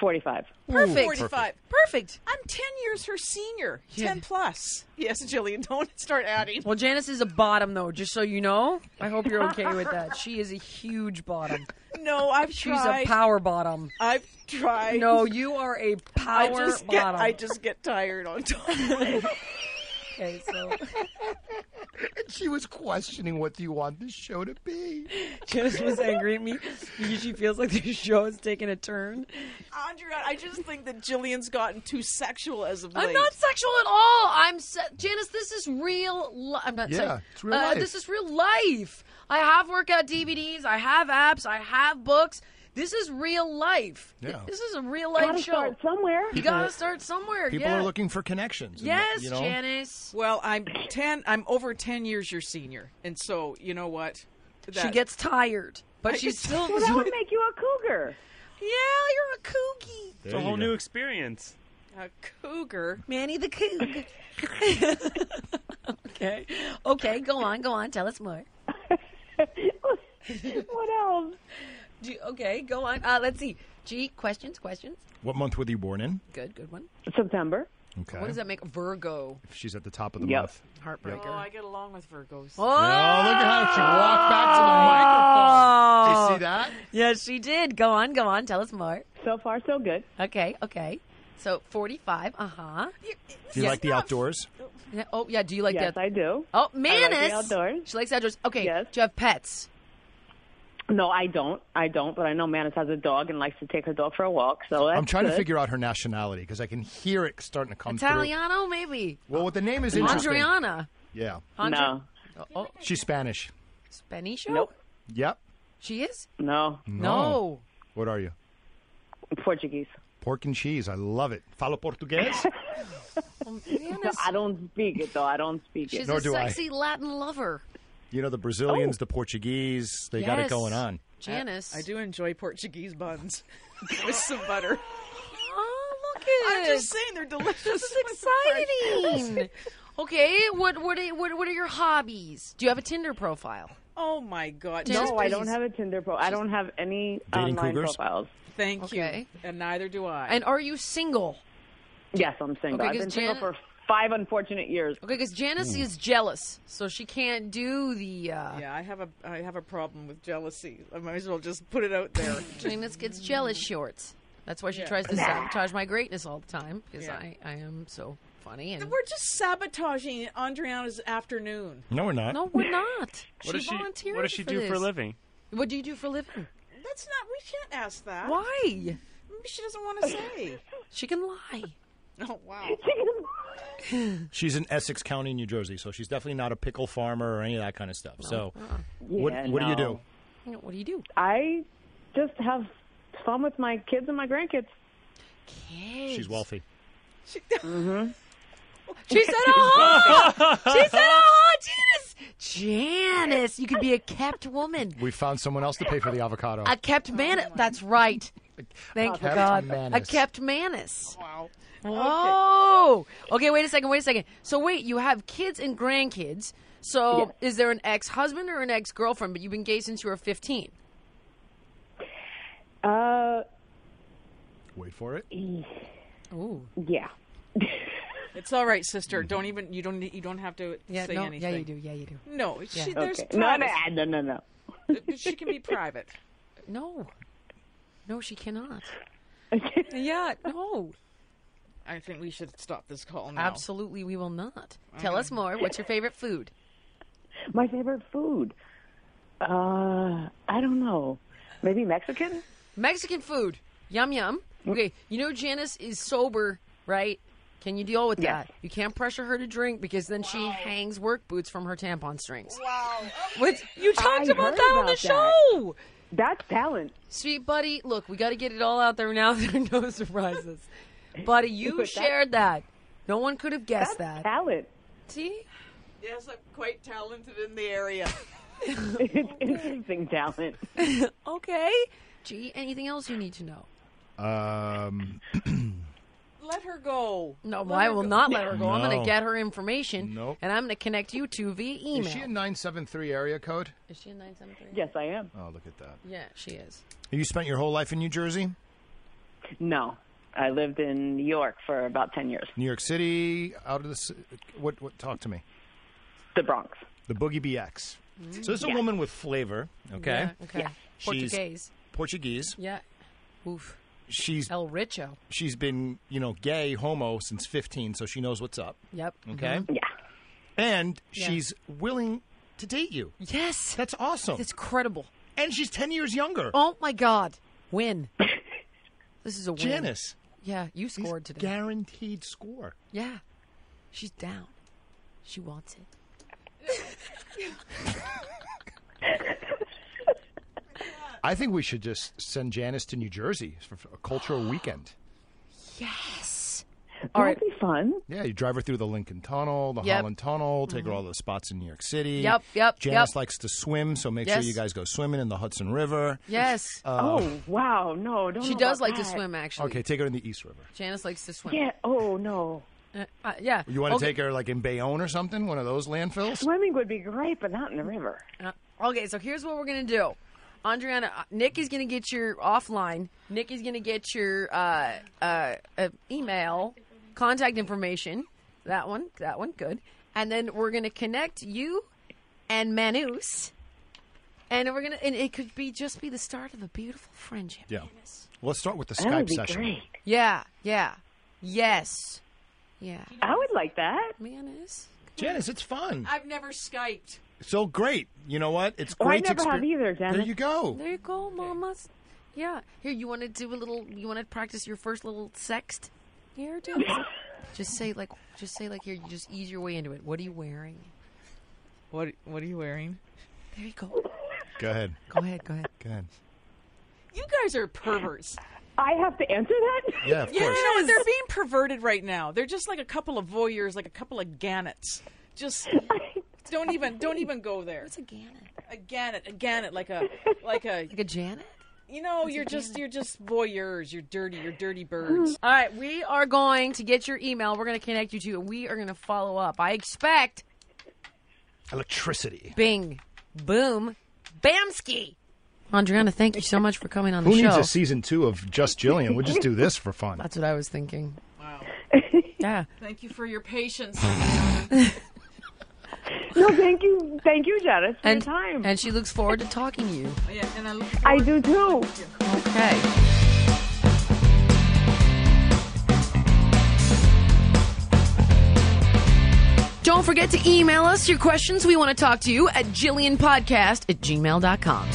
[SPEAKER 5] 45.
[SPEAKER 2] Perfect.
[SPEAKER 3] Forty-five.
[SPEAKER 2] Perfect.
[SPEAKER 3] I'm ten years her senior. Ten plus. Yes, Jillian. Don't start adding.
[SPEAKER 2] Well, Janice is a bottom, though, just so you know. I hope you're okay with that. She is a huge bottom.
[SPEAKER 3] No, I've
[SPEAKER 2] She's
[SPEAKER 3] tried.
[SPEAKER 2] a power bottom.
[SPEAKER 3] I've tried.
[SPEAKER 2] No, you are a power
[SPEAKER 3] just get.
[SPEAKER 2] bottom.
[SPEAKER 3] I just get tired on top.
[SPEAKER 2] okay, so
[SPEAKER 4] She was questioning what do you want this show to be.
[SPEAKER 2] Janice was angry at me because she feels like the show is taking a turn.
[SPEAKER 3] Andrea, I just think that Jillian's gotten too sexual as of late.
[SPEAKER 2] I'm not sexual at all. I'm se- Janice. This is real. Li- I'm not.
[SPEAKER 4] Yeah,
[SPEAKER 2] saying-
[SPEAKER 4] it's real
[SPEAKER 2] uh,
[SPEAKER 4] life.
[SPEAKER 2] This is real life. I have workout DVDs. I have apps. I have books. This is real life.
[SPEAKER 4] Yeah.
[SPEAKER 2] This is a real life
[SPEAKER 5] Gotta
[SPEAKER 2] show.
[SPEAKER 5] start somewhere.
[SPEAKER 2] You gotta start somewhere.
[SPEAKER 4] People
[SPEAKER 2] yeah.
[SPEAKER 4] are looking for connections. and,
[SPEAKER 2] Yes,
[SPEAKER 4] you know,
[SPEAKER 2] Janice.
[SPEAKER 3] Well, I'm ten. I'm over ten years your senior, and so you know what?
[SPEAKER 2] She gets tired, but
[SPEAKER 3] I
[SPEAKER 2] she's still.
[SPEAKER 5] Well, that would make you a cougar.
[SPEAKER 2] yeah, you're a kooky.
[SPEAKER 6] It's a whole
[SPEAKER 4] go.
[SPEAKER 6] new experience.
[SPEAKER 3] a cougar.
[SPEAKER 2] Manny the Coog. okay. Okay, go on, go on. Tell us more.
[SPEAKER 5] what else?
[SPEAKER 2] Do you- okay, go on. Uh, let's see. G, questions, questions.
[SPEAKER 4] What month were you born in?
[SPEAKER 2] Good, good one.
[SPEAKER 5] September.
[SPEAKER 4] Okay.
[SPEAKER 2] What does that make? Virgo.
[SPEAKER 4] She's at the top of the
[SPEAKER 5] Yep.
[SPEAKER 4] month.
[SPEAKER 2] Heartbreaker.
[SPEAKER 3] Oh, I get along with Virgos.
[SPEAKER 2] Oh,
[SPEAKER 4] Oh, look at how she walked back to the microphone. Did you see that?
[SPEAKER 2] Yes, she did. Go on, go on. Tell us more.
[SPEAKER 5] So far, so good.
[SPEAKER 2] Okay, okay. So 45, uh huh.
[SPEAKER 4] Do you like the outdoors?
[SPEAKER 2] Yeah, oh, yeah, do you like the.
[SPEAKER 5] Yes,
[SPEAKER 2] that?
[SPEAKER 5] I do.
[SPEAKER 2] Oh,
[SPEAKER 5] I like the outdoors.
[SPEAKER 2] She likes outdoors. Okay,
[SPEAKER 5] Yes.
[SPEAKER 2] do you have pets?
[SPEAKER 5] No, I don't. I don't. But I know Manus has a dog and likes to take her dog for a walk. So that's
[SPEAKER 4] I'm trying to figure out her nationality because I can hear it starting to come through.
[SPEAKER 2] Italiano, maybe.
[SPEAKER 4] Well, what the name is interesting.
[SPEAKER 2] Andriana.
[SPEAKER 4] Yeah,
[SPEAKER 2] Andre-
[SPEAKER 5] No,
[SPEAKER 2] Oh, oh,
[SPEAKER 4] she's Spanish.
[SPEAKER 2] Spanish?
[SPEAKER 5] Nope.
[SPEAKER 4] Yep.
[SPEAKER 2] She is?
[SPEAKER 5] no,
[SPEAKER 2] No.
[SPEAKER 4] What are you?
[SPEAKER 5] Portuguese.
[SPEAKER 4] Pork and cheese. I love it. Falo portugués?
[SPEAKER 2] Manus.
[SPEAKER 5] I don't speak it though. I don't speak
[SPEAKER 2] She's
[SPEAKER 5] it.
[SPEAKER 4] Nor
[SPEAKER 2] a
[SPEAKER 4] do I.
[SPEAKER 2] sexy Latin lover.
[SPEAKER 4] You know the Brazilians, oh. the Portuguese. They got it going on.
[SPEAKER 2] Janice.
[SPEAKER 3] I do enjoy Portuguese buns with some butter.
[SPEAKER 2] Oh, look at
[SPEAKER 3] I'm just saying they're delicious.
[SPEAKER 2] This is exciting. okay, what what are, what what are your hobbies? Do you have a Tinder profile?
[SPEAKER 3] Oh my god!
[SPEAKER 2] Janice,
[SPEAKER 5] No, I don't have a Tinder profile. I don't have any
[SPEAKER 4] Dating
[SPEAKER 5] online
[SPEAKER 4] cougars?
[SPEAKER 5] profiles.
[SPEAKER 3] Thank
[SPEAKER 2] Okay.
[SPEAKER 3] you, and neither do I.
[SPEAKER 2] And are you single?
[SPEAKER 5] Yes, I'm single.
[SPEAKER 2] Okay,
[SPEAKER 5] I've
[SPEAKER 2] 'cause
[SPEAKER 5] been single for five unfortunate years.
[SPEAKER 2] Okay, because Janice is jealous, so she can't do the. Uh,
[SPEAKER 3] yeah, I have a I have a problem with jealousy. I might as well just put it out there.
[SPEAKER 2] Janice gets jealous shorts. That's why she
[SPEAKER 3] Yeah.
[SPEAKER 2] tries to sabotage my greatness all the time because
[SPEAKER 3] Yeah.
[SPEAKER 2] I, I am so funny and.
[SPEAKER 3] We're just sabotaging Andriana's afternoon.
[SPEAKER 4] No, we're not.
[SPEAKER 2] No, we're not.
[SPEAKER 6] What does she?
[SPEAKER 2] volunteered
[SPEAKER 6] What does she
[SPEAKER 2] for
[SPEAKER 6] do for a living?
[SPEAKER 2] What do you do for a living?
[SPEAKER 3] That's not. We can't ask that.
[SPEAKER 2] Why?
[SPEAKER 3] Maybe she doesn't want to say.
[SPEAKER 2] She can lie.
[SPEAKER 3] Oh wow.
[SPEAKER 4] She's in Essex County, New Jersey, so she's definitely not a pickle farmer or any of that kind of stuff. So, uh-uh. what
[SPEAKER 5] Yeah,
[SPEAKER 4] what do you do?
[SPEAKER 2] You know, What do you do?
[SPEAKER 5] I just have fun with my kids and my grandkids.
[SPEAKER 4] She's wealthy.
[SPEAKER 2] She said, "Oh, mm-hmm. she said, oh, Janice, Janice, you could be a kept woman,
[SPEAKER 4] We found someone else to pay for the avocado.
[SPEAKER 2] a kept man. That's right. Thank
[SPEAKER 4] kept
[SPEAKER 2] God,
[SPEAKER 4] manus.
[SPEAKER 2] I kept manus.
[SPEAKER 3] Wow.
[SPEAKER 2] Whoa. Okay, wait a second. Wait a second. So wait, you have kids and grandkids. So
[SPEAKER 5] Yes.
[SPEAKER 2] is there an ex-husband or an ex-girlfriend? But you've been gay since you were fifteen.
[SPEAKER 5] Uh,
[SPEAKER 4] Wait for it.
[SPEAKER 2] Ooh.
[SPEAKER 5] yeah.
[SPEAKER 3] It's all right, sister. Don't even. You don't. You don't have to
[SPEAKER 2] Yeah.
[SPEAKER 3] say
[SPEAKER 2] no.
[SPEAKER 3] anything.
[SPEAKER 2] Yeah, you do. Yeah, you do.
[SPEAKER 3] No. She, there's
[SPEAKER 5] Okay. No, no, no, no, no.
[SPEAKER 3] She can be private.
[SPEAKER 2] No. No, she cannot. yeah. No.
[SPEAKER 3] I think we should stop this call now.
[SPEAKER 2] Absolutely, we will not. Tell us more. What's your favorite food?
[SPEAKER 5] My favorite food. Uh, I don't know. Maybe Mexican.
[SPEAKER 2] Mexican food. Yum yum. Okay, you know Janice is sober, right? Can you deal with
[SPEAKER 5] Yes.
[SPEAKER 2] that? You can't pressure her to drink because then she hangs work boots from her tampon strings.
[SPEAKER 3] Wow.
[SPEAKER 2] What? You talked
[SPEAKER 5] I
[SPEAKER 2] about
[SPEAKER 5] heard
[SPEAKER 2] that on the
[SPEAKER 5] that.
[SPEAKER 2] show.
[SPEAKER 5] That's talent.
[SPEAKER 2] Sweet buddy, look, we got to get it all out there now. There are no surprises. Buddy, you
[SPEAKER 5] That-
[SPEAKER 2] shared that. No one could have guessed
[SPEAKER 5] That's
[SPEAKER 2] that.
[SPEAKER 5] talent.
[SPEAKER 2] See?
[SPEAKER 3] Yes, I'm quite talented in the area.
[SPEAKER 5] it's interesting talent.
[SPEAKER 2] Okay. Gee, anything else you need to know?
[SPEAKER 4] Um,
[SPEAKER 3] Let her go.
[SPEAKER 2] No,
[SPEAKER 3] Let
[SPEAKER 2] I will
[SPEAKER 3] go.
[SPEAKER 2] not let her go. I'm going to get her information,
[SPEAKER 4] Nope.
[SPEAKER 2] and I'm going to connect you two via email.
[SPEAKER 4] is she a 973 area code?
[SPEAKER 2] Is she a 973?
[SPEAKER 5] Yes, I am.
[SPEAKER 4] Oh, look at that.
[SPEAKER 2] Yeah, she is.
[SPEAKER 4] Have You spent your whole life in New Jersey?
[SPEAKER 5] No, I lived in New York for about ten years.
[SPEAKER 4] New York City, out of the. What, what? Talk to me.
[SPEAKER 5] The Bronx.
[SPEAKER 4] The Boogie BX. Mm-hmm. So this is a
[SPEAKER 5] Yeah.
[SPEAKER 4] woman with flavor, okay?
[SPEAKER 2] Yeah, okay.
[SPEAKER 4] She's
[SPEAKER 2] Portuguese.
[SPEAKER 4] Portuguese.
[SPEAKER 2] Yeah. Oof.
[SPEAKER 4] She's
[SPEAKER 2] El Richo.
[SPEAKER 4] she's been, you know, gay, homo since 15, so she knows what's up,
[SPEAKER 2] Yep.
[SPEAKER 4] okay? Mm-hmm.
[SPEAKER 5] Yeah.
[SPEAKER 4] And
[SPEAKER 2] Yeah.
[SPEAKER 4] she's willing to date you.
[SPEAKER 2] Yes.
[SPEAKER 4] That's awesome.
[SPEAKER 2] It's credible.
[SPEAKER 4] and she's 10 years younger.
[SPEAKER 2] Oh my God. Win. This is a win.
[SPEAKER 4] Janice.
[SPEAKER 2] Yeah, you scored today.
[SPEAKER 4] Guaranteed score.
[SPEAKER 2] yeah. She's down. She wants it.
[SPEAKER 4] I think we should just send Janice to New Jersey for a cultural weekend.
[SPEAKER 2] Yes.
[SPEAKER 5] That'd
[SPEAKER 2] All right.
[SPEAKER 5] be fun.
[SPEAKER 4] Yeah, you drive her through the Lincoln Tunnel, the
[SPEAKER 2] Yep.
[SPEAKER 4] Holland Tunnel, take her all the spots in New York City.
[SPEAKER 2] Yep, yep,
[SPEAKER 4] Janice
[SPEAKER 2] yep.
[SPEAKER 4] likes to swim, so make
[SPEAKER 2] Yes.
[SPEAKER 4] sure you guys go swimming in the Hudson River.
[SPEAKER 2] Yes.
[SPEAKER 5] oh wow, no, don't.
[SPEAKER 2] she
[SPEAKER 5] know
[SPEAKER 2] does
[SPEAKER 5] about
[SPEAKER 2] like to
[SPEAKER 5] that.
[SPEAKER 2] swim, actually.
[SPEAKER 4] Okay, take her in the East River.
[SPEAKER 2] Janice likes to swim.
[SPEAKER 5] Yeah. Oh no.
[SPEAKER 2] Uh, uh, yeah.
[SPEAKER 4] You want to
[SPEAKER 2] okay.
[SPEAKER 4] take her like in Bayonne or something, one of those landfills?
[SPEAKER 5] Swimming would be great, but not in the river.
[SPEAKER 2] Uh, okay, so here's what we're gonna do. Andriana, uh, Nick is gonna get your offline. Nick is gonna get your uh, uh, uh, email, contact information. That one, that one, good. And then we're gonna connect you and Manus, and we're gonna, and it could be just be the start of a beautiful friendship.
[SPEAKER 4] Yeah. Let's start with the
[SPEAKER 5] That would
[SPEAKER 4] Skype
[SPEAKER 5] be
[SPEAKER 4] session.
[SPEAKER 5] great.
[SPEAKER 2] Yeah, yeah, yes, yeah.
[SPEAKER 5] I would like that.
[SPEAKER 2] Manus,
[SPEAKER 4] Janice, it's fun.
[SPEAKER 3] I've never Skyped.
[SPEAKER 4] So great. You know what? It's
[SPEAKER 5] Oh, I
[SPEAKER 4] great. to
[SPEAKER 5] never have
[SPEAKER 4] exper-
[SPEAKER 5] either, Janice.
[SPEAKER 4] There you go.
[SPEAKER 2] there you go, mamas. Yeah, here you want to do a little. You want to practice your first little sext. Here, do it. Just say like, just say like here. You just ease your way into it. What are you wearing?
[SPEAKER 3] What What are you wearing?
[SPEAKER 2] There you go.
[SPEAKER 4] Go ahead.
[SPEAKER 2] Go ahead. Go ahead.
[SPEAKER 4] Go ahead.
[SPEAKER 3] You guys are perverts.
[SPEAKER 5] I have to answer that.
[SPEAKER 4] Yeah, of
[SPEAKER 3] Yeah,
[SPEAKER 4] course.
[SPEAKER 3] you know what? They're being perverted right now. They're just like a couple of voyeurs, like a couple of gannets. Just don't even don't even go there.
[SPEAKER 2] What's a gannet?
[SPEAKER 3] A gannet, a gannet, like a like a
[SPEAKER 2] Like a Janet?
[SPEAKER 3] you know, you're just you're just voyeurs. You're dirty. You're dirty birds.
[SPEAKER 2] All right, we are going to get your email. We're going to connect you to, and we are going to follow up. I expect
[SPEAKER 4] Electricity.
[SPEAKER 2] Bing, boom, Bamski. Andriana, thank you so much for coming on the
[SPEAKER 4] Who
[SPEAKER 2] show.
[SPEAKER 4] needs a season two of Just Jillian? We'll just do this for fun.
[SPEAKER 2] That's what I was thinking.
[SPEAKER 3] Wow.
[SPEAKER 2] Yeah.
[SPEAKER 3] Thank you for your patience.
[SPEAKER 5] No, thank you, thank you, Janice, for
[SPEAKER 2] And,
[SPEAKER 5] your time.
[SPEAKER 2] and she looks forward to talking to you.
[SPEAKER 3] Oh, yeah, and I look
[SPEAKER 5] I do too.
[SPEAKER 2] Okay. Don't forget to email us your questions. We want to talk to you at jillianpodcast at gmail.com.